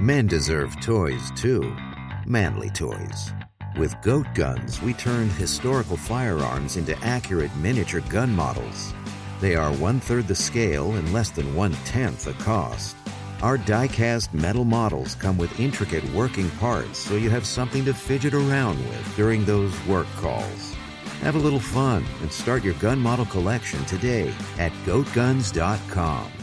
Men deserve toys too. Manly toys. With Goat Guns, we turned historical firearms into accurate miniature gun models. They are one third the scale and less than one tenth the cost. Our die cast metal models come with intricate working parts so you have something to fidget around with during those work calls. Have a little fun and start your gun model collection today at goatguns.com.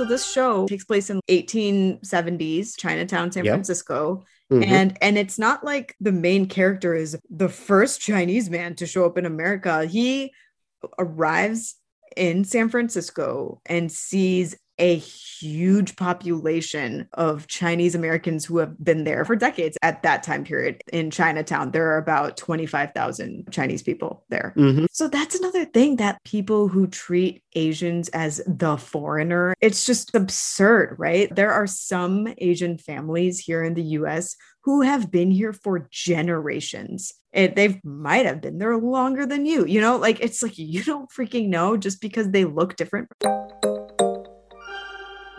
So this show takes place in 1870s Chinatown, San Yep. Francisco. Mhm. And and it's not like the main character is the first Chinese man to show up in America. He arrives in San Francisco and sees a huge population of Chinese Americans who have been there for decades at that time period in Chinatown. There are about 25,000 Chinese people there. Mhm. So that's another thing that people who treat Asians as the foreigner, it's just absurd, right? There are some Asian families here in the US who have been here for generations. And they might have been there longer than you. You know, like it's like you don't freaking know just because they look different.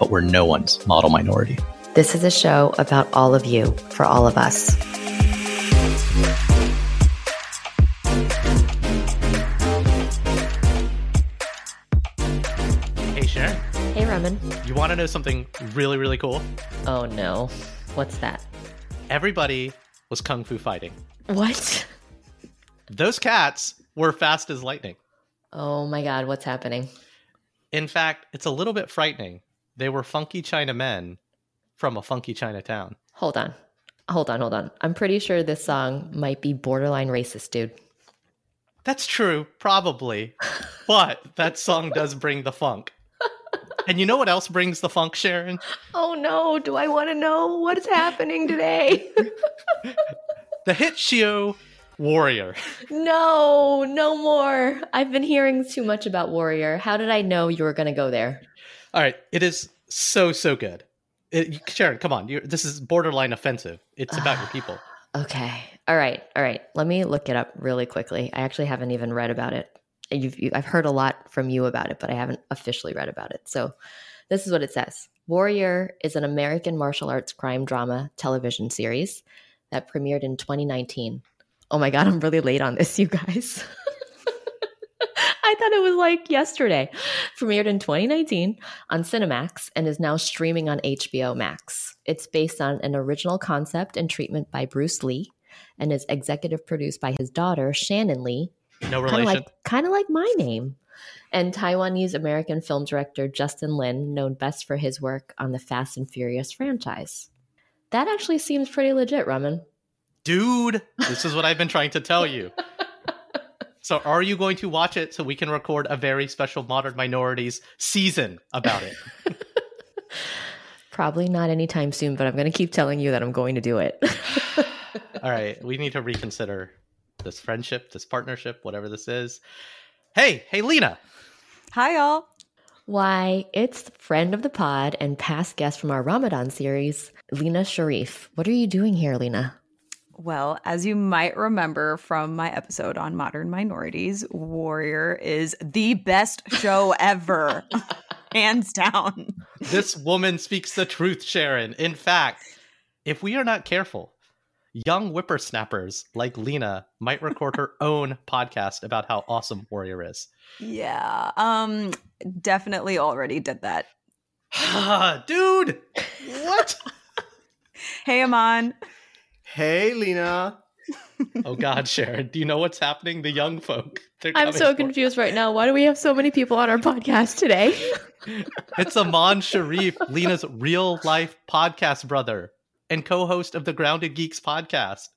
but we're no one's model minority. This is a show about all of you for all of us. Hey, Sharon, Hey, Raman. you want to know something really, really cool? Oh no. What's that? Everybody was kung fu fighting. What? Those cats were fast as lightning. Oh my god, what's happening? In fact, it's a little bit frightening. They were funky China men from a funky Chinatown. Hold on. Hold on, hold on. I'm pretty sure this song might be borderline racist, dude. That's true, probably. but that song does bring the funk. And you know what else brings the funk, Sharon? Oh no, do I want to know what's happening today? The hit show Warrior. no, no more. I've been hearing too much about Warrior. How did I know you were going to go there? All right, it is so so good. It, Sharon, come on. this is borderline offensive. It's about your people. Okay. All right. All right. Let me look it up really quickly. I actually haven't even read about it. You've, you, I've heard a lot from you about it, but I haven't officially read about it. So this is what it says Warrior is an American martial arts crime drama television series that premiered in 2019. Oh my God, I'm really late on this, you guys. I thought it was like yesterday. Premiered in 2019 on Cinemax and is now streaming on HBO Max. It's based on an original concept and treatment by Bruce Lee and is executive produced by his daughter, Shannon Lee, No kind of relation. like kind of like my name. And Taiwanese American film director Justin Lin, known best for his work on the Fast and Furious franchise. That actually seems pretty legit, Raman. Dude, this is what I've been trying to tell you. So, are you going to watch it so we can record a very special Modern Minorities season about it? Probably not anytime soon, but I'm going to keep telling you that I'm going to do it. All right, we need to reconsider this friendship, this partnership, whatever this is. Hey, hey, Lena. Hi, y'all. Why, it's friend of the pod and past guest from our Ramadan series, Lena Shareef. What are you doing here, Lena? Well, as you might remember from my episode on modern minorities, Warrior is the best show ever, hands down. This woman speaks the truth, Sharon. In fact, if we are not careful, young whippersnappers like Lena might record her own podcast about how awesome Warrior is. Yeah, um, definitely already did that. Dude, what? Hey, Aman. Hey, Lena. Oh God, Sharon, do you know what's happening? The young folk. I'm so confused right now. Why do we have so many people on our podcast today? It's Aman Shareef, Lena's real life podcast brother and co-host of the Grounded Geeks podcast.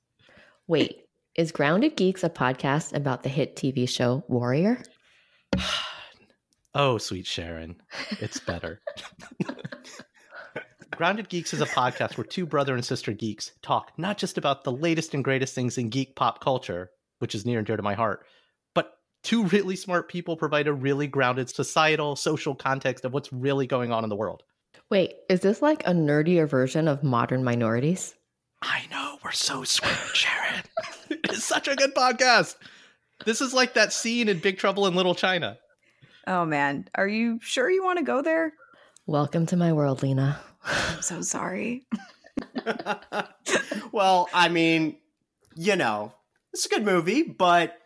Wait, is Grounded Geeks a podcast about the hit TV show Warrior? Oh, sweet Sharon, it's better. Grounded Geeks is a podcast where two brother and sister geeks talk not just about the latest and greatest things in geek pop culture, which is near and dear to my heart, but two really smart people provide a really grounded societal, social context of what's really going on in the world. Wait, is this like a nerdier version of Modern Minorities? I know, we're so smart, Sharon. it's such a good podcast. This is like that scene in Big Trouble in Little China. Oh man, are you sure you want to go there? Welcome to my world, Lena. I'm so sorry. well, I mean, you know, it's a good movie, but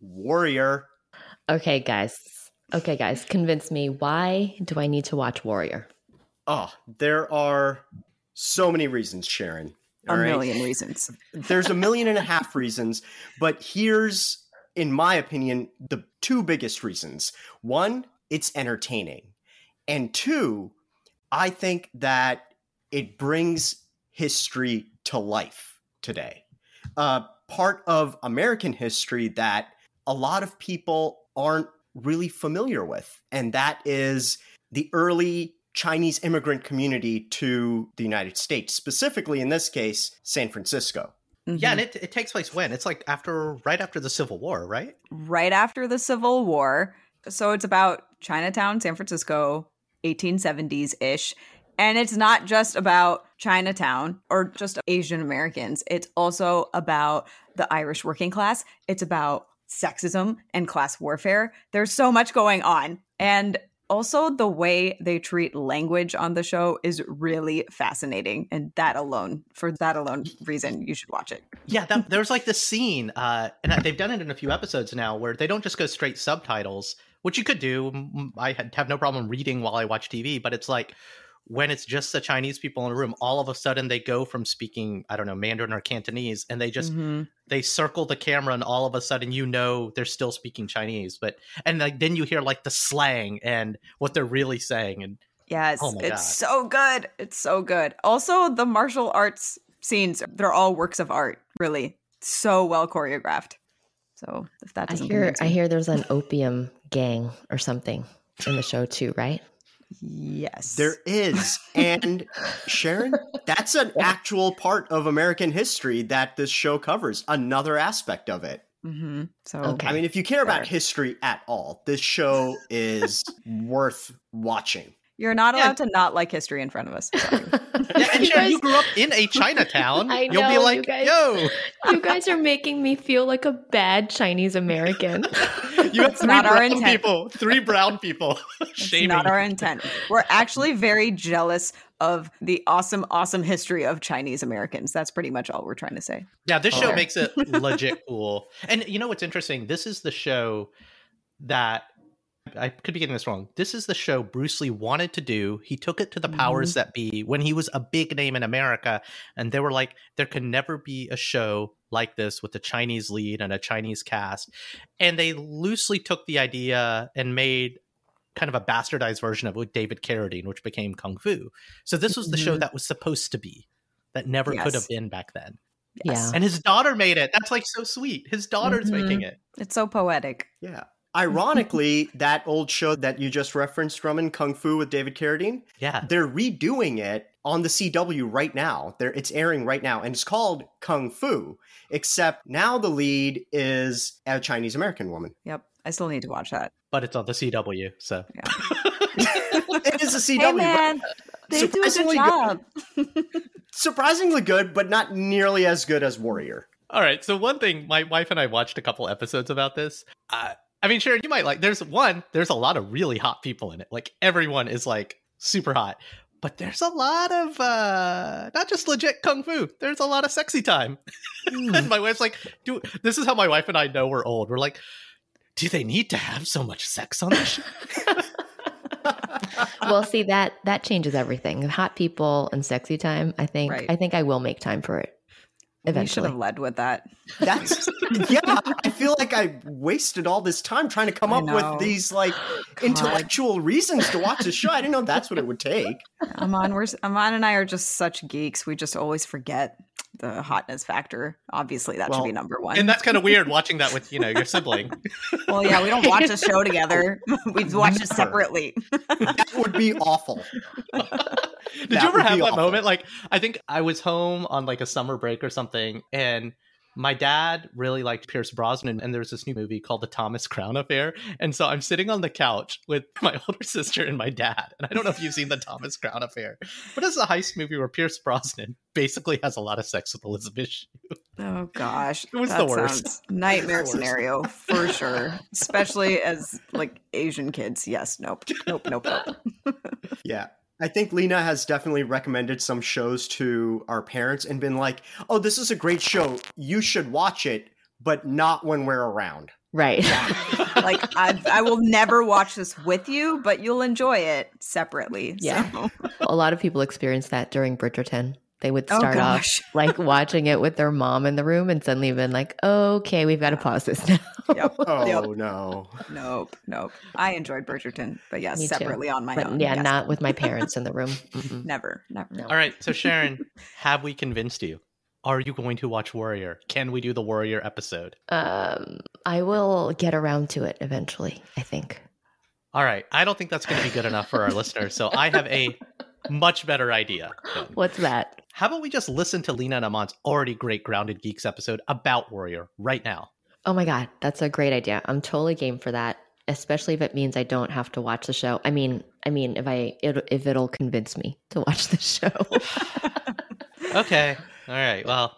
Warrior. Okay, guys. Okay, guys, convince me. Why do I need to watch Warrior? Oh, there are so many reasons, Sharon. A all right? million reasons. There's a million and a half reasons, but here's, in my opinion, the two biggest reasons. One, it's entertaining. And two, I think that it brings history to life today. Uh, part of American history that a lot of people aren't really familiar with, and that is the early Chinese immigrant community to the United States, specifically in this case, San Francisco. Yeah, and Mhm. it, it takes place when? It's like after, right after the Civil War, right? right after the Civil War. So it's about Chinatown, San Francisco, 1870s ish. And it's not just about Chinatown or just Asian Americans. It's also about the Irish working class. It's about sexism and class warfare. There's so much going on. And also, the way they treat language on the show is really fascinating. And that alone, for that alone reason, you should watch it. Yeah, that, there's like this scene, uh, and they've done it in a few episodes now, where they don't just go straight subtitles, which you could do. I had- have no problem reading while I watch TV, but it's like when it's just the Chinese people in a room, all of a sudden they go from speaking, I don't know, Mandarin or Cantonese, and they just Mhm. they circle the camera, and all of a sudden you know they're still speaking Chinese, but and like then you hear like the slang and what they're really saying, and Yes, Oh my it's God. so good. It's so good. Also, the martial arts scenes, they're all works of art, really. So well choreographed. So if that I doesn't hear I hear there's an opium gang or something in the show too, right? Yes. There is. And Sharon, that's an actual part of American history that this show covers, another aspect of it. hmm So Okay. I mean, if you care about history at all, this show is worth watching. You're not Yeah. allowed to not like history in front of us. Yeah, and You Sharon, you grew up in a Chinatown. I You'll know, be you guys- yo, you guys are making me feel like a bad Chinese American. you have three not our brown intent. people, three brown people shaming. not our intent. We're actually very jealous of the awesome, awesome history of Chinese Americans. That's pretty much all we're trying to say. Yeah, this show Fair. makes it legit cool. And you know what's interesting? This is the show that I could be getting this wrong. This is the show Bruce Lee wanted to do. He took it to the powers that be when he was a big name in America, and they were like, there can never be a show like this with a Chinese lead and a Chinese cast. And they loosely took the idea and made kind of a bastardized version of it with David Carradine, which became Kung Fu. So this was the show Mhm. that was supposed to be, that never could have been back then. Yes. And his daughter made it. That's like so sweet. His daughter's Mhm. making it. It's so poetic. Yeah. Ironically, that old show that you just referenced, Drummond, Kung Fu with David Carradine, Yeah. they're redoing it on the CW right now. They're, it's airing right now, and it's called Kung Fu, except now the lead is a Chinese American woman. Yep. I still need to watch that. But it's on the CW. So it is a CW. Hey man, they do a good Surprisingly job. surprisingly good, but not nearly as good as Warrior. All right. So one thing, my wife and I watched a couple episodes about this. Uh, I mean, Sharon, you might like. There's one. There's a lot of really hot people in it. Like everyone is like super hot. But there's a lot of uh not just legit kung fu. There's a lot of sexy time. and my wife's like, "Do this is how my wife and I know we're old." We're like, "Do they need to have so much sex on this show?" well, see that that changes everything. Hot people and sexy time. I think Right. I think I will make time for it You should have led with that. That's yeah. I feel like I wasted all this time trying to come up with these like intellectual reasons to watch the show. I didn't know that's what it would take. Aman, we're Aman and I are just such geeks. We just always forget the hotness factor. Obviously, that Well, should be number one. and that's kind of weird watching that with you know your sibling. well, yeah, we don't watch the show together. we watch it separately. That would be awful. Did That you ever have that awful. moment? Like, I think I was home on like a summer break or something, and my dad really liked Pierce Brosnan, and there's this new movie called The Thomas Crown Affair. And so I'm sitting on the couch with my older sister and my dad. And I don't know if you've seen The Thomas Crown Affair, but it's a heist movie where Pierce Brosnan basically has a lot of sex with Elizabeth Shue. Oh gosh, It was the worst. nightmare scenario for sure. Especially as like Asian kids. Yes, nope, nope, nope, nope. Yeah. I think Lena has definitely recommended some shows to our parents and been like, oh, this is a great show. You should watch it, but not when we're around. Right. Like I, I will never watch this with you, but you'll enjoy it separately. Yeah. So. a lot of people experience that during Bridgerton. They would Oh, start off like watching it with their mom in the room and suddenly been like, okay, we've got to pause this now. Yep. Oh, Yep. no. Nope, nope. I enjoyed Bridgerton, but yes, Me too. separately on my But own. yeah, yes. not with my parents in the room. Mm-mm. Never, never. No. All right. So, Sharon, have we convinced you? Are you going to watch Warrior? Can we do the Warrior episode? Um, I will get around to it eventually, I think. All right. I don't think that's going to be good enough for our listeners. So, I have a much better idea. What's that? How about we just listen to Lena and Aman's already great Grounded Geeks episode about Warrior right now? Oh my God, that's a great idea. I'm totally game for that, especially if it means I don't have to watch the show. I mean, I mean, if I it, if it'll convince me to watch the show. Okay. All right. Well,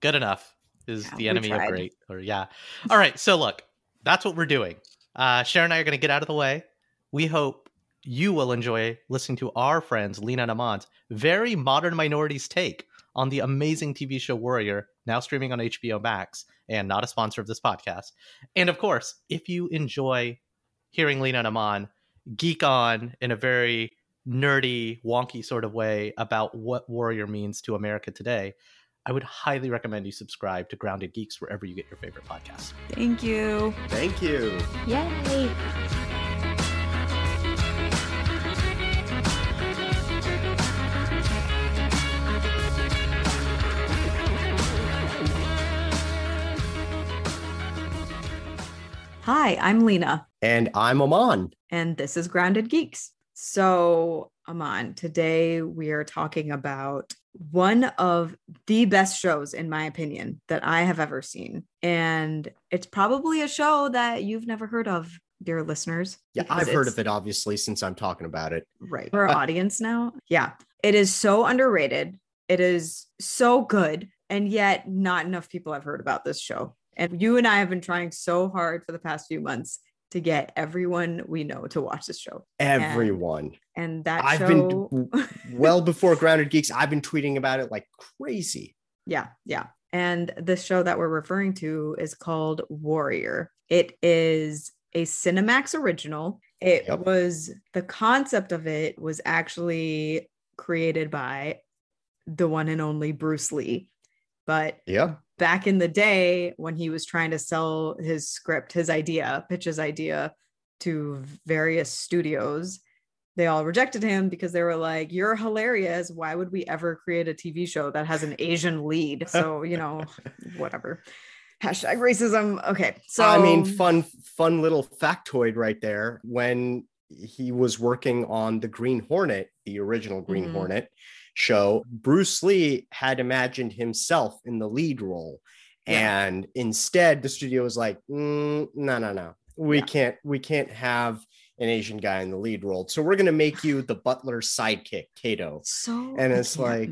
good enough is Yeah, the enemy of great. Or yeah. All right. So look, that's what we're doing. Uh, Sharon and I are going to get out of the way. We hope you will enjoy listening to our friends Lena and Aman's very modern minorities take on the amazing TV show Warrior, now streaming on HBO Max and not a sponsor of this podcast. And of course, if you enjoy hearing Lena and Amon geek on in a very nerdy, wonky sort of way about what Warrior means to America today, I would highly recommend you subscribe to Grounded Geeks wherever you get your favorite podcasts. Thank you. Thank you. Yay! Hi, I'm Lena, And I'm Aman. and this is Grounded Geeks. So, Aman, today we are talking about one of the best shows, in my opinion, that I have ever seen. And it's probably a show that you've never heard of, dear listeners. Yeah, I've heard of it, obviously, since I'm talking about it. right for our audience now yeah it is so underrated it is so good and yet not enough people have heard about this show and you and i have been trying so hard for the past few months to get everyone we know to watch this show Everyone. and that I've show been well before Grounded Geeks. I've been tweeting about it like crazy. yeah yeah and the show that we're referring to is called warrior it is a cinemax original it Yep. was the concept of it was actually created by the one and only bruce lee but Yeah. Back in the day when he was trying to sell his script his idea pitch his idea to various studios they all rejected him because they were like you're hilarious why would we ever create a tv show that has an asian lead so you know whatever hashtag racism okay so I mean, fun, fun little factoid right there. When he was working on the Green Hornet, the original Green Mhm. Hornet show, Bruce Lee had imagined himself in the lead role. Yeah. And instead, the studio was like, "Mm, no, no, no. We Yeah. can't, we can't have an Asian guy in the lead role. So we're gonna make you the butler sidekick, Kato. so and it's like,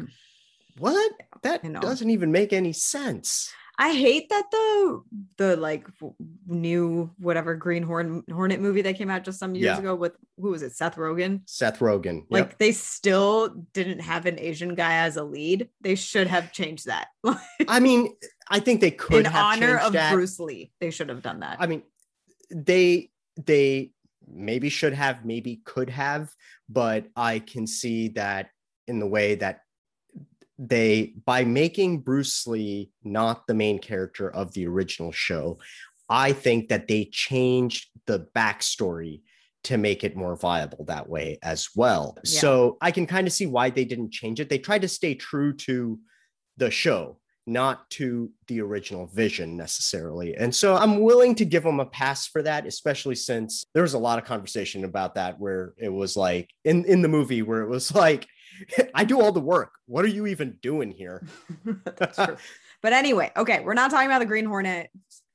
What? That doesn't even make any sense. I hate that the the like new whatever Green Horn Hornet movie that came out just some years Yeah. ago with who was it Seth Rogen Seth Rogen. like Yep. they still didn't have an Asian guy as a lead they should have changed that I mean, I think they could in have honor of that. Bruce Lee they should have done that I mean, they they maybe should have, maybe could have, but I can see that in the way that they by making Bruce Lee not the main character of the original show, I think that they changed the backstory to make it more viable that way as well. Yeah. So I can kind of see why they didn't change it. They tried to stay true to the show, not to the original vision necessarily. And so I'm willing to give them a pass for that, especially since there was a lot of conversation about that where it was like in, in the movie where it was like, I do all the work. What are you even doing here? That's true. But anyway, okay, we're not talking about the Green Hornet.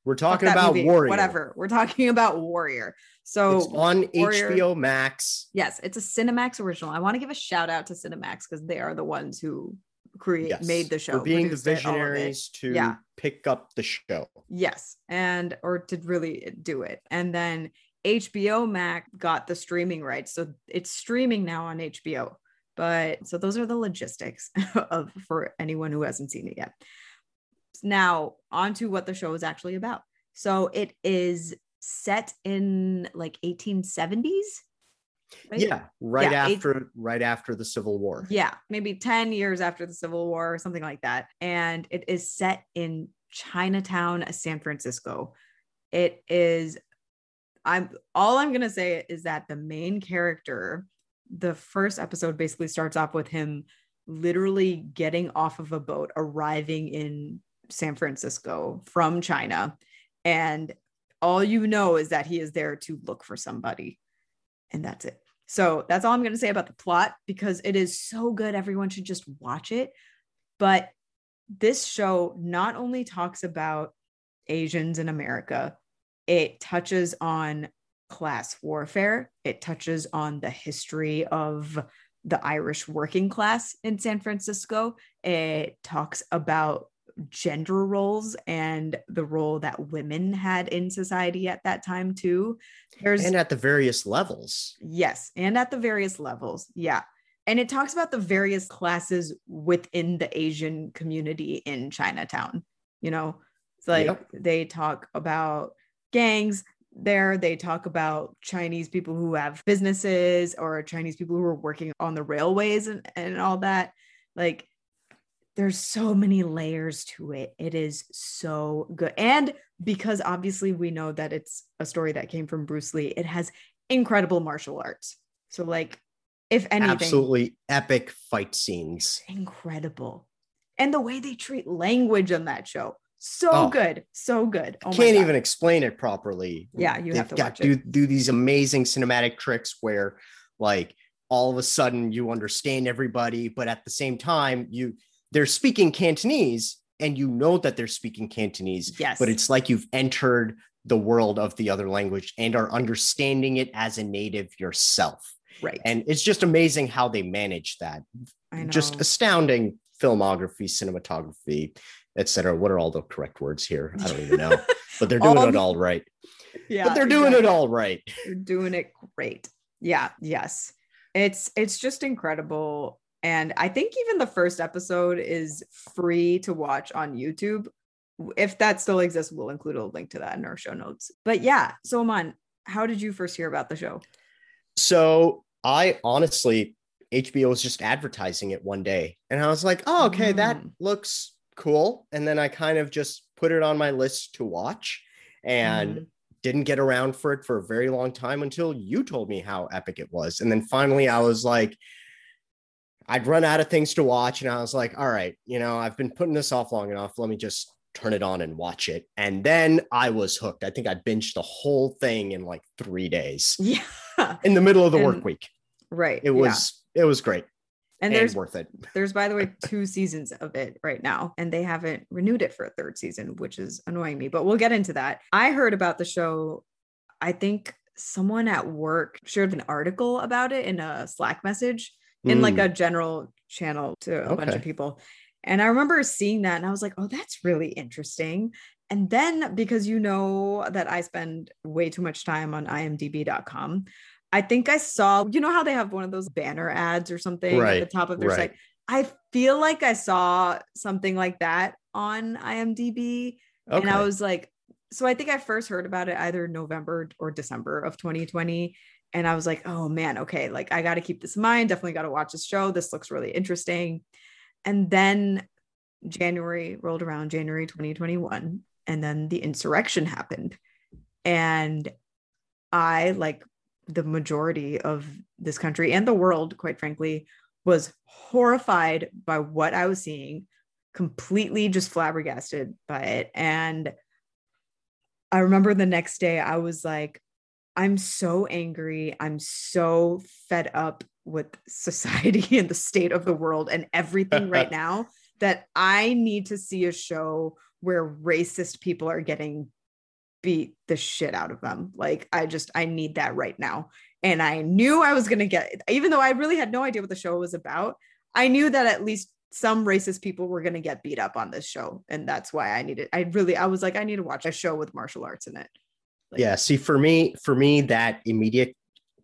We're talking about movie, Warrior. Whatever. We're talking about Warrior. So It's on Warrior- HBO Max. Yes, it's a Cinemax original. I want to give a shout out to Cinemax because they are the ones who create Yes. made the show. For being the produced it, all of it. visionaries to Yeah. pick up the show. Yes, and or to really do it. And then HBO Max got the streaming rights. So it's streaming now on HBO. But so those are the logistics of for anyone who hasn't seen it yet. Now, on to what the show is actually about. So it is set in like 1870s. right? Yeah, right Yeah, eight- after right after the Civil War. Yeah, maybe 10 years after the Civil War or something like that. And it is set in Chinatown, San Francisco. It is I'm all I'm going to say is that the main character the first episode basically starts off with him literally getting off of a boat arriving in San Francisco from China and all you know is that he is there to look for somebody and that's it. So that's all I'm going to say about the plot because it is so good. Everyone should just watch it. But this show not only talks about Asians in America, it touches on class warfare, it touches on the history of the Irish working class in San Francisco, it talks about gender roles and the role that women had in society at that time too. There's And at the various levels. Yes, and at the various levels. Yeah. And it talks about the various classes within the Asian community in Chinatown. You know, it's like Yep. they talk about gangs there, they talk about Chinese people who have businesses or Chinese people who are working on the railways and, and all that. Like, there's so many layers to it. It is so good. And because obviously we know that it's a story that came from Bruce Lee, it has incredible martial arts. So, like, if anything, Absolutely epic fight scenes. incredible. And the way they treat language on that show, so Oh. good, so good. Oh Can't even explain it properly. Yeah, you have They've to got watch do, do these amazing cinematic tricks where like all of a sudden you understand everybody, but at the same time, you they're speaking Cantonese and you know that they're speaking Cantonese, Yes, but it's like you've entered the world of the other language and are understanding it as a native yourself. right. And it's just amazing how they manage that. Just astounding filmography, cinematography, etc. What are all the correct words here? I don't even know, but they're doing All it all right. yeah, but they're doing it all right. You're doing it great. Yeah, yes. It's it's just incredible. And I think even the first episode is free to watch on YouTube. If that still exists, we'll include a link to that in our show notes. But yeah, so Aman, how did you first hear about the show? So I honestly, HBO was just advertising it one day, and I was like, "Oh, okay, that Mm. looks cool." And then I kind of just put it on my list to watch, and Mhm. didn't get around for it for a very long time until you told me how epic it was, and then finally I was like. I'd run out of things to watch, and I was like, "All right, you know, I've been putting this off long enough. Let me just turn it on and watch it." And then I was hooked. I think I binged the whole thing in like three days Yeah. in the middle of the And work week. Right. It yeah. was it was great and and, there's worth it. there's by the way two seasons of it right now and they haven't renewed it for a third season which is annoying me but we'll get into that. I heard about the show i think someone at work shared an article about it in a slack message in like Mm, a general channel to a bunch of people. And i remember seeing that and i was like oh that's really interesting. And then because you know that i spend way too much time on imdb.com i think i saw you know how they have one of those banner ads or something at the top of their right. site i feel like i saw something like that on imdb and I was like, so I think I first heard about it either November or December of 2020. And I was like, oh man, okay, like I got to keep this in mind. Definitely got to watch this show. This looks really interesting. And then January rolled around, January 2021, and then the insurrection happened. And I, like the majority of this country and the world, quite frankly, was horrified by what I was seeing completely just flabbergasted by it. And I remember the next day, I was like, I'm so angry. I'm so fed up with society and the state of the world and everything right now that I need to see a show where racist people are getting beat the shit out of them. Like I just I need that right now. And I knew I was going to get even though I really had no idea what the show was about. I knew that at least some racist people were going to get beat up on this show and that's why I needed I really I was like I need to watch a show with martial arts in it. Like, yeah, see for me for me that immediate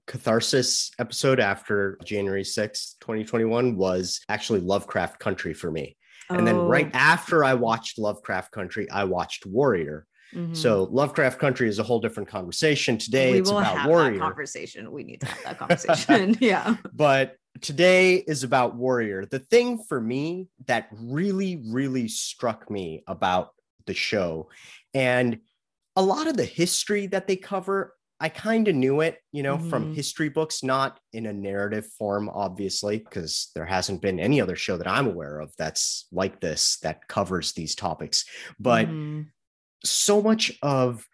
catharsis episode after January 6th, 2021 was actually Lovecraft Country for me. And oh. then right oh. after I watched Lovecraft Country, I watched Warrior. Mm-hmm. So Lovecraft Country is a whole different conversation. Today we it's about Warrior. conversation. We need to have that conversation. yeah. But today is about Warrior. The thing for me that really, really struck me about the show and a lot of the history that they cover I kind of knew it, you know, mm-hmm. from history books, not in a narrative form, obviously, because there hasn't been any other show that I'm aware of that's like this that covers these topics. But mm-hmm. So much of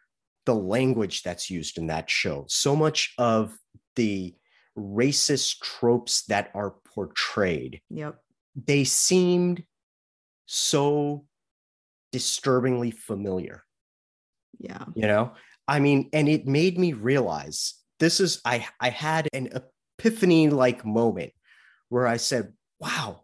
the language that's used in that show, so much of the racist tropes that are portrayed, yep. they seemed so disturbingly familiar. Yeah. You know, I mean, and it made me realize this is I I had an epiphany like moment where I said, "Wow,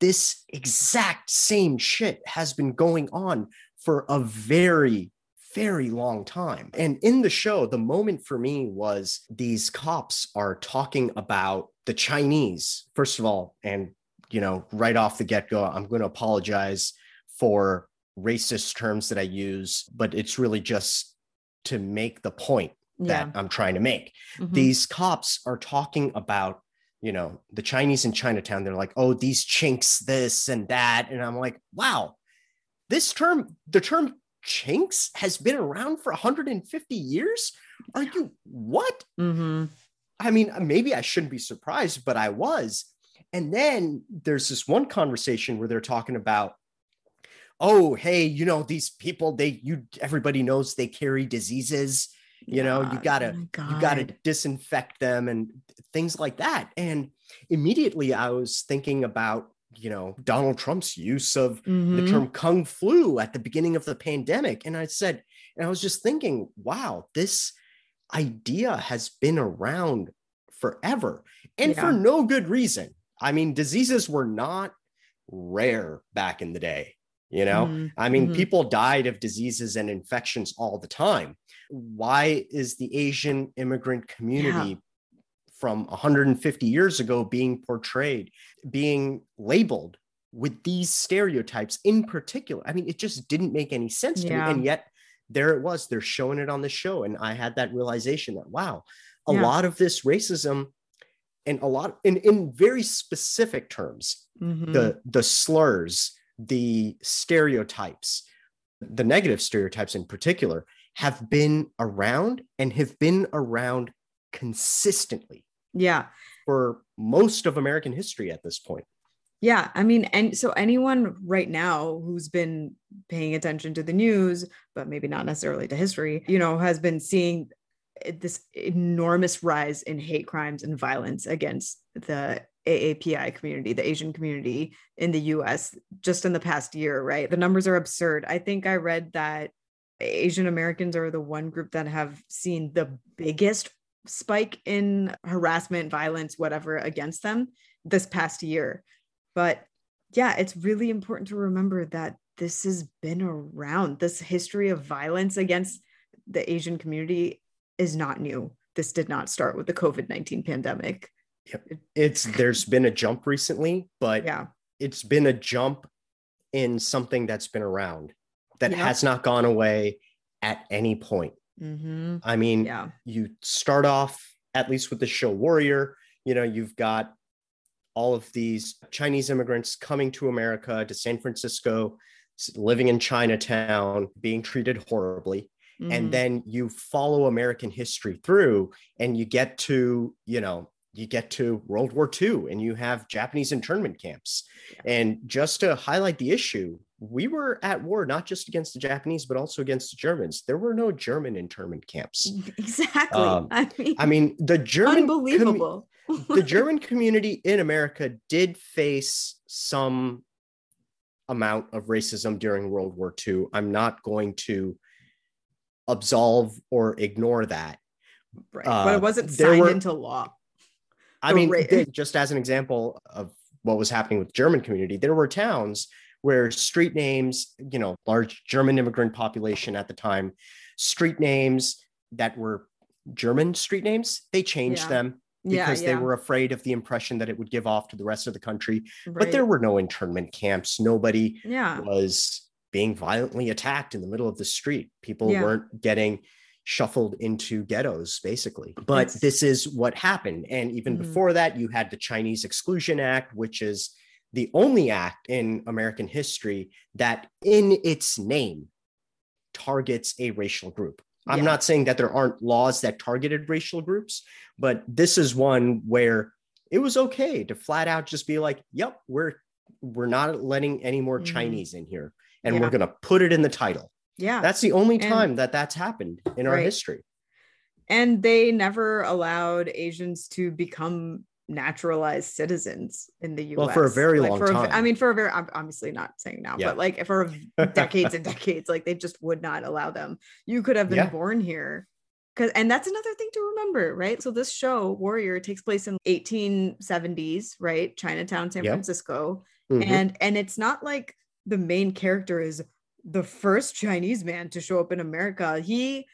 this exact same shit has been going on for a very very long time. And in the show, the moment for me was these cops are talking about the Chinese, first of all, and, you know, right off the get go, I'm going to apologize for racist terms that I use, but it's really just to make the point that. I'm trying to make. Mm-hmm. These cops are talking about, you know, the Chinese in Chinatown. They're like, oh, these chinks, this and that. And I'm like, wow, this term, the term chinks has been around for 150 years. Are you what? Mm-hmm. I mean, maybe I shouldn't be surprised, but I was. And then there's this one conversation where they're talking about oh hey you know these people they you everybody knows they carry diseases you yeah, know you gotta oh you gotta disinfect them and things like that and immediately i was thinking about you know donald trump's use of mm-hmm. the term kung flu at the beginning of the pandemic and i said and i was just thinking wow this idea has been around forever and yeah. for no good reason i mean diseases were not rare back in the day you know, mm-hmm. I mean, mm-hmm. people died of diseases and infections all the time. Why is the Asian immigrant community yeah. From 150 years ago being portrayed, being labeled with these stereotypes in particular? I mean, it just didn't make any sense to me. And yet, there it was. They're showing it on the show. And I had that realization that, wow, a yeah. lot of this racism and a lot in, in very specific terms, mm-hmm. the the slurs, the stereotypes, the negative stereotypes in particular, have been around and have been around consistently. Yeah. For most of American history at this point. Yeah. I mean, and so anyone right now who's been paying attention to the news, but maybe not necessarily to history, you know, has been seeing this enormous rise in hate crimes and violence against the AAPI community, the Asian community in the US just in the past year, right? The numbers are absurd. I think I read that Asian Americans are the one group that have seen the biggest spike in harassment, violence, whatever against them this past year. But yeah, it's really important to remember that this has been around. This history of violence against the Asian community is not new. This did not start with the COVID 19 pandemic. Yep. It's there's been a jump recently, but yeah, it's been a jump in something that's been around that yep. has not gone away at any point. Mm-hmm. I mean, yeah. you start off at least with the show Warrior. You know, you've got all of these Chinese immigrants coming to America to San Francisco, living in Chinatown, being treated horribly. Mm-hmm. And then you follow American history through and you get to, you know, you get to World War II and you have Japanese internment camps. And just to highlight the issue, we were at war not just against the Japanese, but also against the Germans. There were no German internment camps. Exactly. Um, I mean, I mean, the German unbelievable. the German community in America did face some amount of racism during World War II. I'm not going to absolve or ignore that. Right. Uh, but it wasn't signed were- into law. I mean, ra- just as an example of what was happening with German community, there were towns where street names, you know, large German immigrant population at the time, street names that were German street names, they changed Yeah. them because yeah. they were afraid of the impression that it would give off to the rest of the country. But there were no internment camps. Nobody Yeah. was being violently attacked in the middle of the street. People Yeah. weren't getting shuffled into ghettos, basically. But this is what happened. And even Mhm. before that, you had the Chinese Exclusion Act, which is the only act in American history that, in its name, targets a racial group. I'm Yeah. not saying that there aren't laws that targeted racial groups, but this is one where it was okay to flat out just be like, "Yep, we're we're not letting any more Mhm. Chinese in here, and Yeah. we're going to put it in the title." Yeah. That's the only And- time that that's happened in our history. and they never allowed Asians to become naturalized citizens in the U.S. Well, for a very long for a time. I mean, for a very, I'm obviously not saying now, Yeah. but like for decades and decades, like they just would not allow them. You could have been Yeah. born here. Cause, and that's another thing to remember, right? So this show, Warrior, takes place in 1870s, right? Chinatown, San Yep. Francisco. Mhm. And and it's not like the main character is the first Chinese man to show up in America. He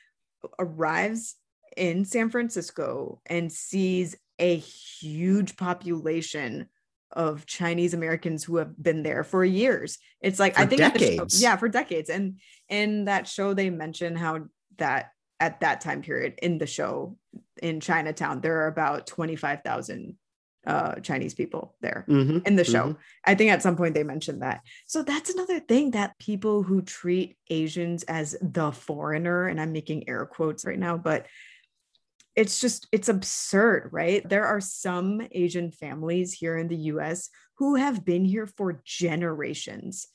arrives in San Francisco and sees a huge population of Chinese Americans who have been there for years. It's like I think in the show- yeah, for decades. And in that show, they mention how that at that time period in the show in Chinatown, there are about 25,000 uh, Chinese people there Mhm. in the show. Mhm. I think at some point they mentioned that. So that's another thing that people who treat Asians as the foreigner, and I'm making air quotes right now, but it's just, it's absurd, right? There are some Asian families here in the US who have been here for generations.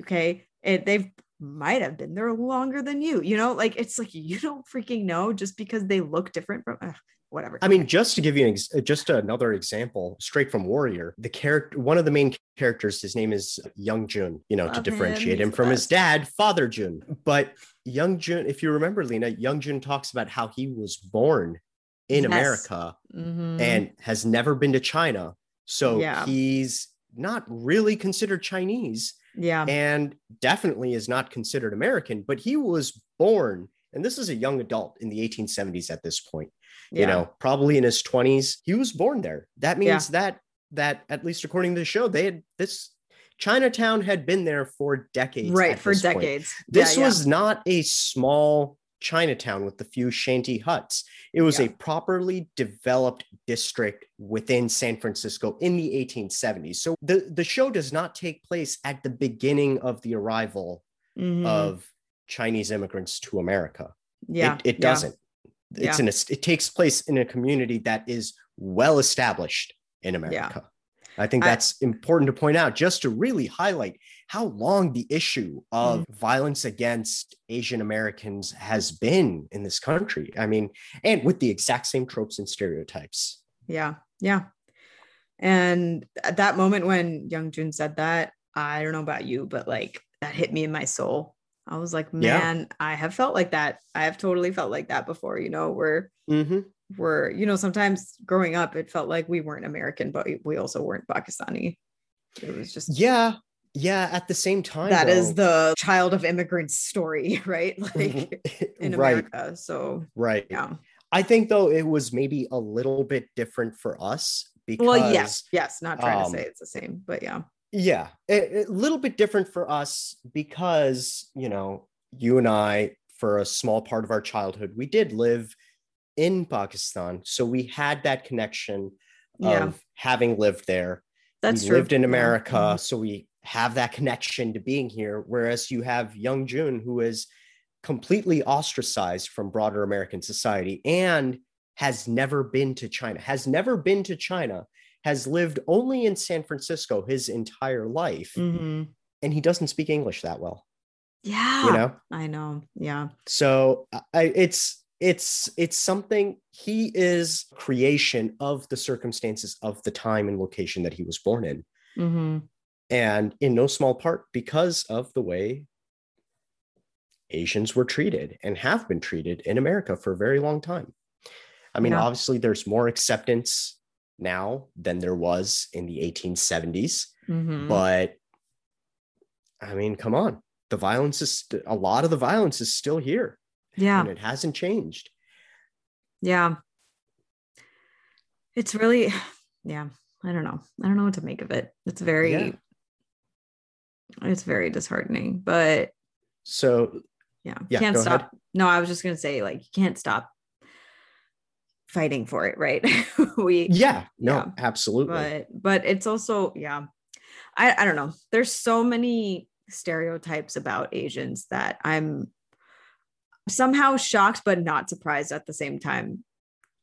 Okay. They've might have been there longer than you, you know, like it's like you don't freaking know just because they look different from ugh, whatever. I mean, just to give you an ex- just another example, straight from Warrior, the character, one of the main characters, his name is Young Jun. You know, to Love him, differentiate him the from his dad, Father Jun. But Young Jun, if you remember, Lena, Young Jun talks about how he was born in Yes. America Mhm. and has never been to China, so Yeah. he's not really considered Chinese yeah. and definitely is not considered American. But he was born, and this is a young adult in the 1870s at this point you know probably in his 20s he was born there. That means that that at least according to the show they had this chinatown had been there for decades right for this point. decades. This Yeah, yeah. was not a small chinatown with a few shanty huts. It was Yeah. a properly developed district within san francisco in the 1870s so the the show does not take place at the beginning of the arrival Mhm. of chinese immigrants to america. Yeah it, it doesn't it's Yeah. in a it takes place in a community that is well established in america Yeah. i think I- that's important to point out just to really highlight how long the issue of Mm-hmm. violence against asian americans has been in this country i mean and with the exact same tropes and stereotypes yeah yeah and at that moment when young jun said that i don't know about you but like that hit me in my soul i was like Yeah. man i have felt like that. I have totally felt like that before you know where mm-hmm. we're you know sometimes growing up it felt like we weren't american but we also weren't pakistani. It was just yeah. Yeah at the same time that is though- the child of immigrants story right? Like in right. America so right. yeah. I think though it was maybe a little bit different for us because well yes yes not trying um, to say it's the same but yeah Yeah, a, a little bit different for us because, you know, you and I, for a small part of our childhood, we did live in Pakistan. So we had that connection Yeah. of having lived there. that's we true lived in America. Mhm. So we have that connection to being here. Whereas you have young Jun, who is completely ostracized from broader American society and has never been to China, has never been to China, has lived only in San Francisco his entire life, Mhm. and he doesn't speak English that well. yeah You know, i know yeah so I, it's it's it's something he is creation of the circumstances of the time and location that he was born in Mm-hmm. and in no small part because of the way Asians were treated and have been treated in America for a very long time. I mean, Yeah. obviously, there's more acceptance now than there was in the 1870s, Mm-hmm. but I mean, come on, the violence is st- a lot of the violence is still here yeah. and it hasn't changed. Yeah. It's really, yeah, I don't know. I don't know what to make of it. It's very, Yeah. it's very disheartening, but So, yeah, Yeah, can't stop. ahead. No, I was just going to say, like, you can't stop fighting for it, right? we, yeah, no, Yeah. absolutely. but, but it's also, yeah, I, I don't know. There's so many stereotypes about Asians that I'm somehow shocked, but not surprised at the same time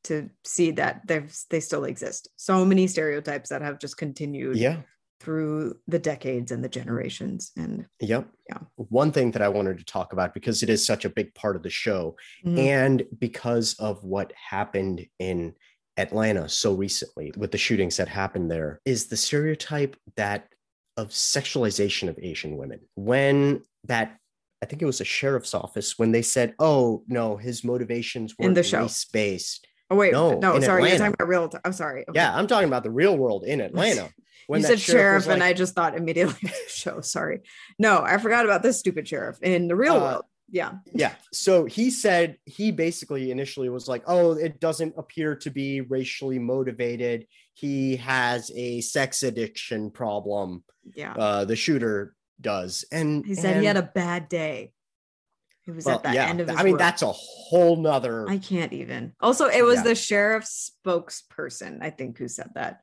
to see that there's they still exist. So many stereotypes that have just continued yeah. Through the decades and the generations. And Yep. Yeah. One thing that I wanted to talk about because it is such a big part of the show Mm. and because of what happened in Atlanta so recently with the shootings that happened there is the stereotype that of sexualization of Asian women. When that I think it was a sheriff's office when they said, "Oh no, his motivations weren't the show. based." oh wait, No, no, in sorry, you're talking about real. I'm sorry. Okay. Yeah, I'm talking about the real world in Atlanta. When you said sheriff, was and like- I just thought immediately show. Sorry. No, I forgot about this stupid sheriff in the real Uh, world. Yeah. yeah so he said he basically initially was like oh it doesn't appear to be racially motivated he has a sex addiction problem Yeah. uh the shooter does and he said he had a bad day. He was well, at the yeah, end of his i mean that's a whole nother I can't even. Also, it was Yeah. the sheriff's spokesperson, I think, who said that.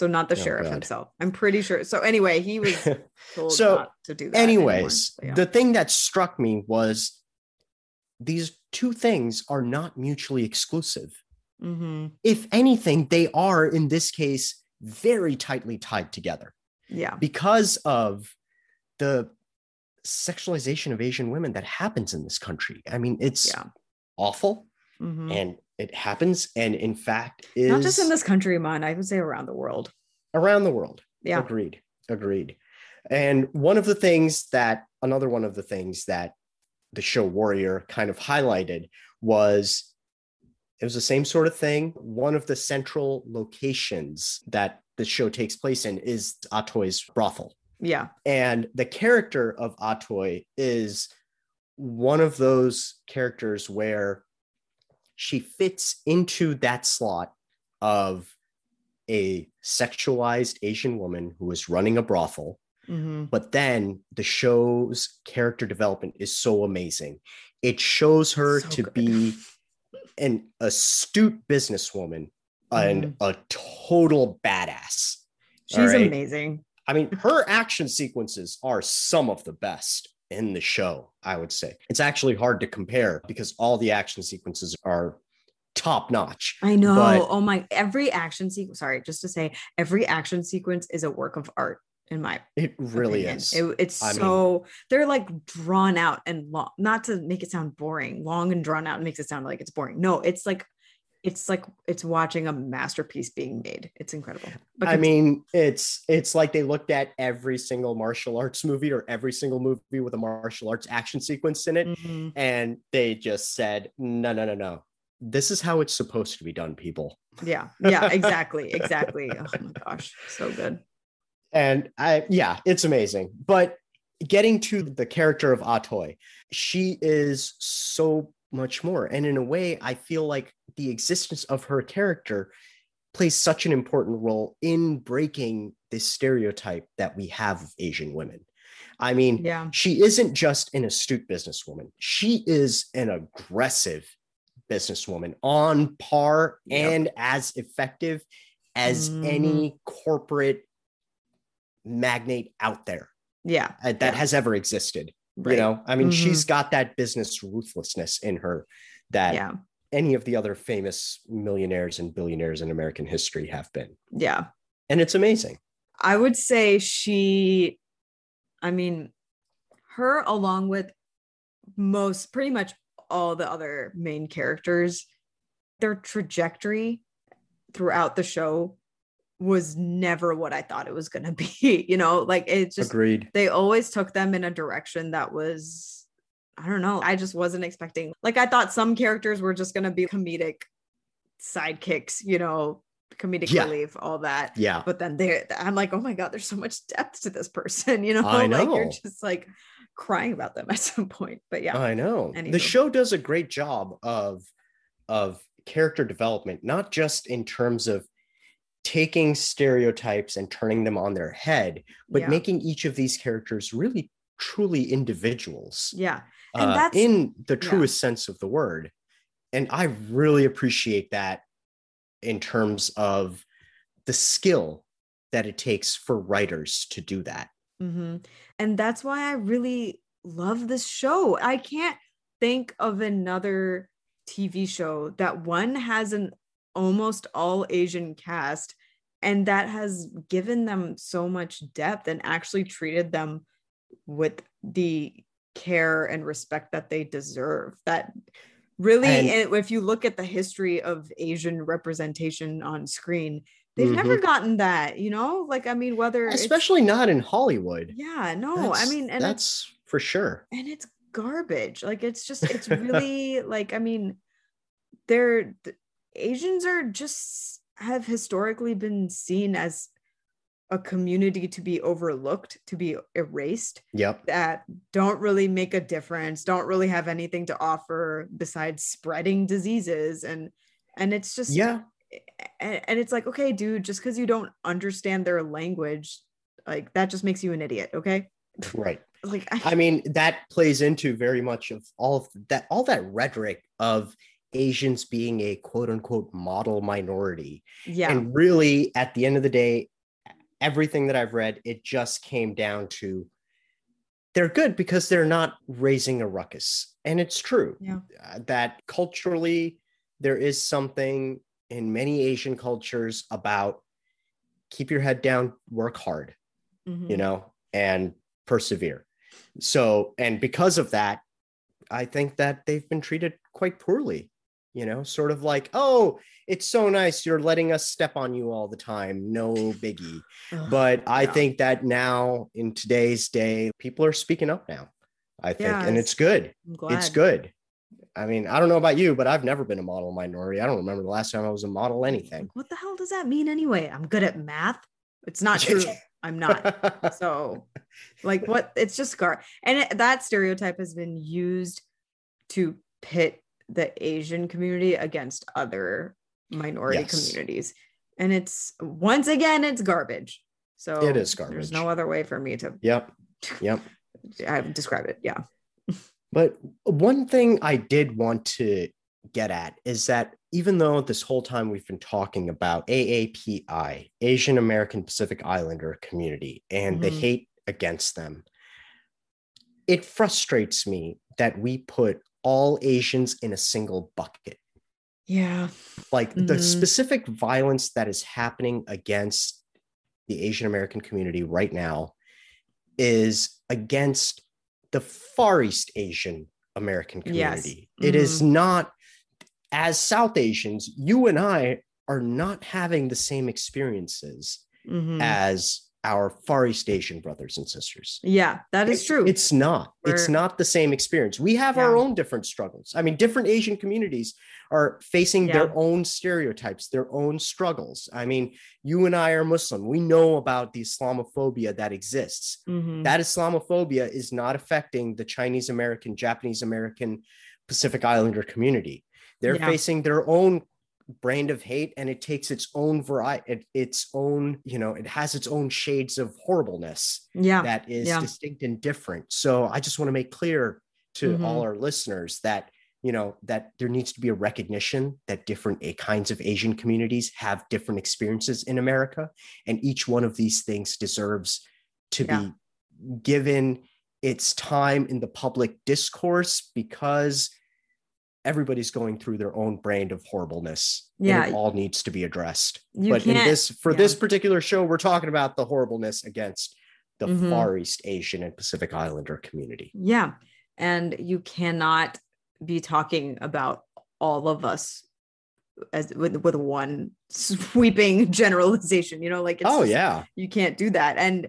So not the Oh, sheriff God. himself. I'm pretty sure. So anyway, he was told So, not to do that. anyways But yeah. the thing that struck me was these two things are not mutually exclusive Mhm. if anything they are in this case very tightly tied together yeah, because of the sexualization of Asian women that happens in this country. I mean, it's yeah. awful Mhm. and it happens. And in fact, is Not just in this country, man. I would say around the world. around the world. Yeah. Agreed. Agreed. And one of the things that, another one of the things that the show Warrior kind of highlighted was it was the same sort of thing. One of the central locations that the show takes place in is Atoy's brothel. Yeah. And the character of Atoy is one of those characters where she fits into that slot of a sexualized Asian woman who is running a brothel. Mhm. But then the show's character development is so amazing. It shows her So to good. be an astute businesswoman and a total badass. She's right. amazing. I mean, her action sequences are some of the best in the show, I would say. It's actually hard to compare because all the action sequences are top notch. I know. But- oh my, every action sequence, sorry, just to say, every action sequence is a work of art in my It really opinion. is. It- it's I mean- so they're like drawn out and long, not to make it sound boring. Long and drawn out makes it sound like it's boring. No, it's like it's like it's watching a masterpiece being made. It's incredible. But I mean, it's it's like they looked at every single martial arts movie or every single movie with a martial arts action sequence in it, Mhm. and they just said, no, no, no, no. This is how it's supposed to be done, people. yeah, yeah, exactly, exactly. Oh my gosh, so good. and I yeah, it's amazing. But getting to the character of Atoy, she is so much more. And in a way, I feel like the existence of her character plays such an important role in breaking this stereotype that we have of Asian women. I mean, Yeah, she isn't just an astute businesswoman, she is an aggressive businesswoman on par Yep. and as effective as Mhm. any corporate magnate out there yeah, uh, that Yeah. has ever existed. Right. You know, I mean, Mhm. she's got that business ruthlessness in her that yeah, any of the other famous millionaires and billionaires in American history have been. yeah. And it's amazing. I would say she, I mean, her along with most, pretty much all the other main characters, their trajectory throughout the show was never what I thought it was going to be. You know, like it just, Agreed. they always took them in a direction that was, I don't know, I just wasn't expecting. Like, I thought some characters were just going to be comedic sidekicks, you know, comedic Yeah. relief, all that. Yeah. But then there, I'm like, oh my God, there's so much depth to this person, you know, I like you're just like crying about them at some point. But yeah. I know. Anywho. The show does a great job of of character development, not just in terms of taking stereotypes and turning them on their head, but yeah. making each of these characters really truly individuals yeah. And uh, that's- in the yeah. truest sense of the word. And I really appreciate that in terms of the skill that it takes for writers to do that. hmm And that's why I really love this show. I can't think of another TV show that one has an almost all Asian cast and that has given them so much depth and actually treated them with the care and respect that they deserve. That really, And- if you look at the history of Asian representation on screen, they've never Mhm. gotten that, you know? Like, I mean, whether Especially not in Hollywood. yeah, no, I mean, and that's for sure. and it's garbage. Like it's just it's really like I mean, they're th- Asians are just have historically been seen as a community to be overlooked, to be erased, Yep. that don't really make a difference, don't really have anything to offer besides spreading diseases and and it's just Yeah. and, and it's like okay dude just because you don't understand their language like that just makes you an idiot okay Right. like I mean, that plays into very much of all of that, all that rhetoric of Asians being a quote unquote model minority. yeah And really, at the end of the day, everything that I've read, it just came down to they're good because they're not raising a ruckus. And it's true Yeah. uh, that culturally, there is something in many Asian cultures about keep your head down, work hard Mhm. you know, and persevere. So, and because of that, I think that they've been treated quite poorly, you know, sort of like, oh, it's so nice you're letting us step on you all the time. No biggie. But I yeah. think that now in today's day, people are speaking up now. I think, and Yes. it's good. It's good. I mean, I don't know about you, but I've never been a model minority. I don't remember the last time I was a model anything. What the hell does that mean anyway? I'm good at math. It's not true. I'm not. So, like, what? It's just scar. And it, that stereotype has been used to pit the Asian community against other minority Yes. communities. And it's once again, it's garbage. So It is garbage. There's no other way for me to yep. Yep. I describe it. Yeah. But one thing I did want to get at is that even though this whole time we've been talking about AAPI, Asian American Pacific Islander community, and the Mhm. hate against them, it frustrates me that we put all Asians in a single bucket. Yeah. Like the Mhm. specific violence that is happening against the Asian American community right now is against the Far East Asian American Yes. community. It is not, as South Asians, you and I are not having the same experiences Mhm. as our Far East Asian brothers and sisters. yeah, that is It's- true. It's not. It's We're- not the same experience. We have our own different struggles. I mean, different Asian communities are facing their own stereotypes, their own struggles. I mean, you and I are Muslim. We know about the Islamophobia that exists. Mhm. That Islamophobia is not affecting the Chinese American, Japanese American, Pacific Islander community. They're Yeah. facing their own brand of hate and it takes its own variety it, its own you know it has its own shades of horribleness yeah. that is yeah. distinct and different. So I just want to make clear to Mhm. all our listeners that you know that there needs to be a recognition that different a kinds of Asian communities have different experiences in America, and each one of these things deserves to Yeah. be given its time in the public discourse because everybody's going through their own brand of horribleness. and Yeah. it all needs to be addressed. You but in this for yeah. this particular show, we're talking about the horribleness against the Mhm. Far East Asian and Pacific Islander community. Yeah. And you cannot be talking about all of us as with with one sweeping generalization you know like it's oh just- yeah you can't do that and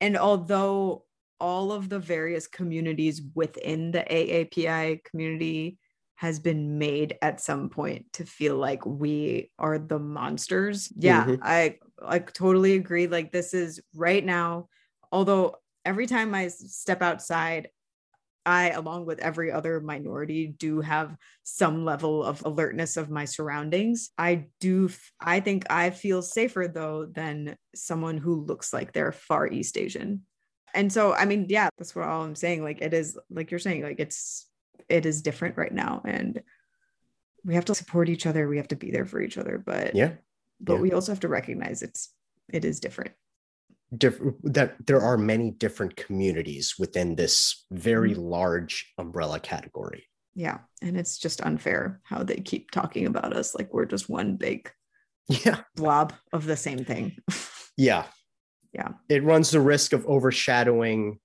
and although all of the various communities within the AAPI community has been made at some point to feel like we are the monsters. Yeah, Mhm. I I totally agree like this is right now although every time I step outside I along with every other minority do have some level of alertness of my surroundings. I do I think I feel safer though than someone who looks like they're far east Asian. And so I mean yeah, that's what all I'm saying like it is like you're saying like it's it is different right now and we have to support each other, we have to be there for each other, but yeah but yeah. we also have to recognize it's it is different. different that there are many different communities within this very Mm-hmm. large umbrella category Yeah, and it's just unfair how they keep talking about us like we're just one big yeah blob of the same thing. yeah Yeah. it runs the risk of overshadowing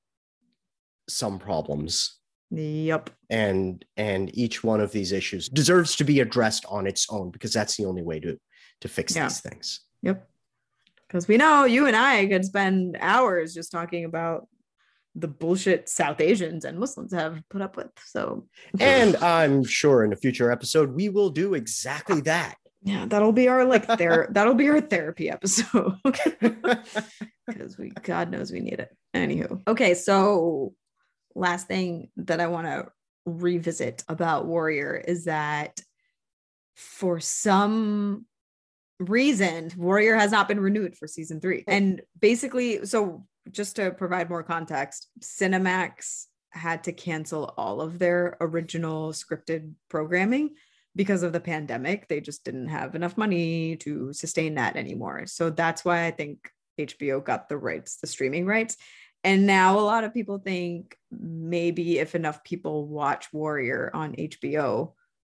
some problems yep. and and each one of these issues deserves to be addressed on its own because that's the only way to to fix Yeah. these things Yep. Because we know you and I could spend hours just talking about the bullshit South Asians and Muslims have put up with. So, and i'm sure in a future episode we will do exactly that yeah, that'll be our like there. that'll be our therapy episode because we God knows we need it. Anywho, okay, so last thing that I want to revisit about Warrior is that for some reason Warrior has not been renewed for season 3. And basically so just to provide more context, Cinemax had to cancel all of their original scripted programming because of the pandemic. They just didn't have enough money to sustain that anymore. So that's why I think HBO got the rights, the streaming rights. And now a lot of people think maybe if enough people watch Warrior on HBO,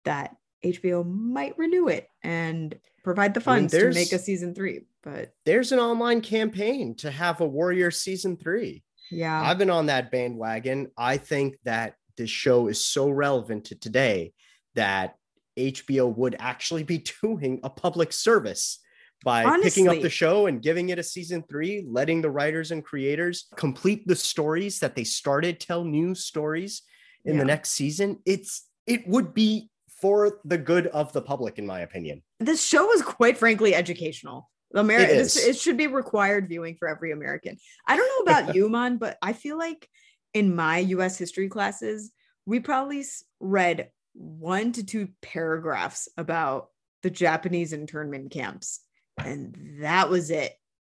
that HBO might renew it and provide the I mean, funds to make a season three. But there's an online campaign to have a warrior season three yeah, I've been on that bandwagon. I think that this show is so relevant to today that HBO would actually be doing a public service by picking up the show and giving it a season three, letting the writers and creators complete the stories that they started, tell new stories in Yeah. the next season. It's it would be for the good of the public, in my opinion. this show is quite frankly educational. America, It it should be required viewing for every American. I don't know about you, Mon, but I feel like in my US history classes, we probably read one to two paragraphs about the Japanese internment camps, and that was it.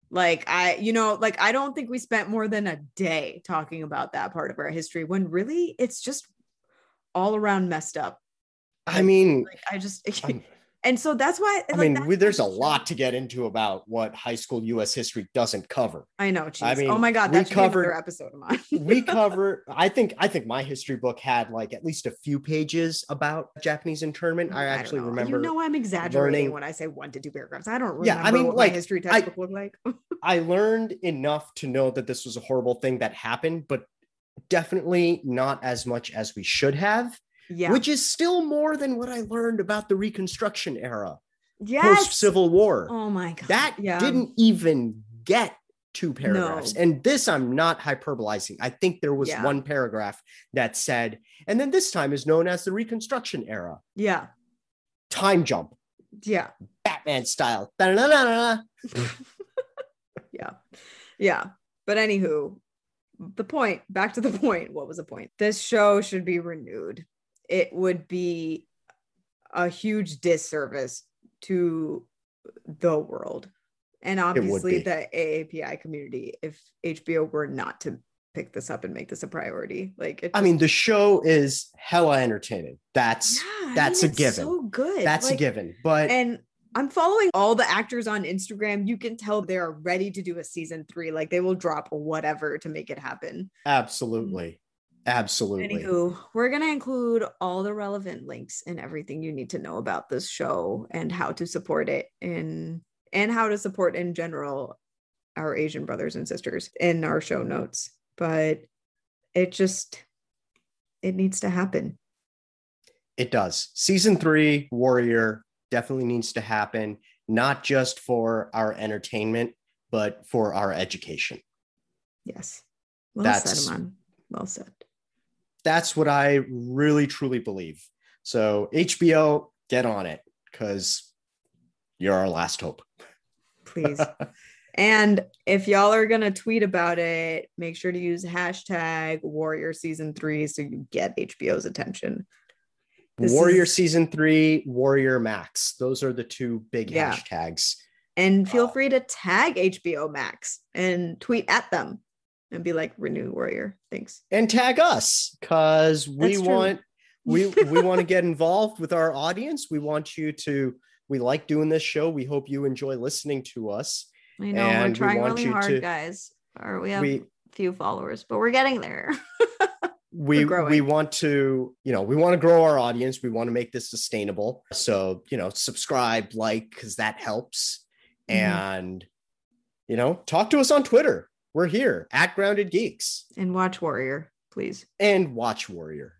Like, I, you know, like I don't think we spent more than a day talking about that part of our history when really it's just all around messed up. I mean, Like, I just, and so that's why I like, mean, we, there's a lot to get into about what high school U.S. history doesn't cover. I know. Geez. I mean, oh my god, we that should covered- another episode of mine. we cover i think i think my history book had like at least a few pages about japanese internment mm, i don't actually remember You know, I'm exaggerating learning- when I say one to two paragraphs. I don't remember Yeah, I mean, what like, my history I- textbook looked like. i learned enough to know that this was a horrible thing that happened but definitely not as much as we should have yeah. which is still more than what i learned about the reconstruction era yes. post civil war Oh my god. that yeah. didn't even get two paragraphs. No. And this I'm not hyperbolizing. I think there was Yeah. one paragraph that said, and then this time is known as the Reconstruction era. Yeah. Time jump, Yeah. Batman style. Yeah. Yeah. But anywho, the point, back to the point. What was the point? This show should be renewed. It would be a huge disservice to the world and obviously the AAPI community if HBO were not to pick this up and make this a priority. Like I mean, the show is hella entertaining. That's Yeah, I that's mean, a given. So good. that's a given. But And I'm following all the actors on Instagram. You can tell they are ready to do a season three. Like they will drop whatever to make it happen. absolutely. Absolutely. Anywho, we're gonna include all the relevant links and everything you need to know about this show and how to support it in and how to support in general our Asian brothers and sisters in our show notes. But it just it needs to happen. It does. Season three, Warrior, definitely needs to happen, not just for our entertainment, but for our education. Yes. Well That's- said. Well said. That's what I really, truly believe. So, HBO, get on it because you're our last hope. Please. and if y'all are gonna tweet about it, make sure to use hashtag Warrior Season Three so you get HBO's attention. This Warrior is- season three, Warrior Max. Those are the two big Yeah. hashtags. And feel uh, free to tag HBO Max and tweet at them and be like, renew Warrior. Thanks. And tag us because we That's want we we want to get involved with our audience. We want you to we like doing this show. We hope you enjoy listening to us. I know And we're we trying want really hard, to- guys. Or we have We few followers, but we're getting there. we we want to you know we want to grow our audience we want to make this sustainable so you know subscribe like because that helps Mhm. and you know talk to us on twitter we're here at grounded geeks and watch Warrior, please. and watch warrior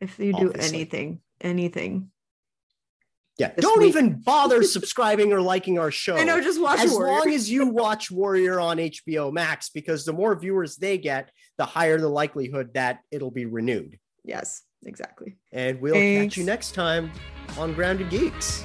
If you do Obviously. anything, anything. yeah don't week. even bother subscribing or liking our show I know, just watch as Warrior. long as you watch warrior on hbo max because the more viewers they get the higher the likelihood that it'll be renewed yes, exactly. and we'll Thanks. catch you next time on grounded geeks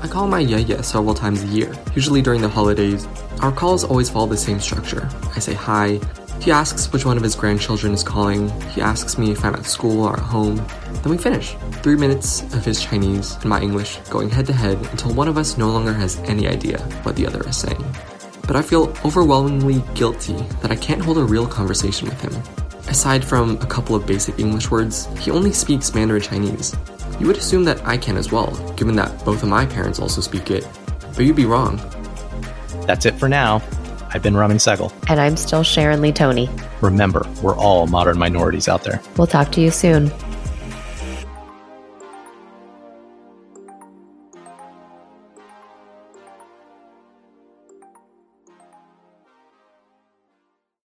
I call my yaya several times a year, usually during the holidays. Our calls always follow the same structure. I say hi. He asks which one of his grandchildren is calling. He asks me if I'm at school or at home. Then we finish. Three minutes of his Chinese and my English going head to head until one of us no longer has any idea what the other is saying. But I feel overwhelmingly guilty that I can't hold a real conversation with him. Aside from a couple of basic English words, he only speaks Mandarin Chinese. You would assume that I can as well, given that both of my parents also speak it. But you'd be wrong. That's it for now. I've been Raman Sehgal. And I'm still Sharon Lee Tony. Remember, we're all modern minorities out there. We'll talk to you soon.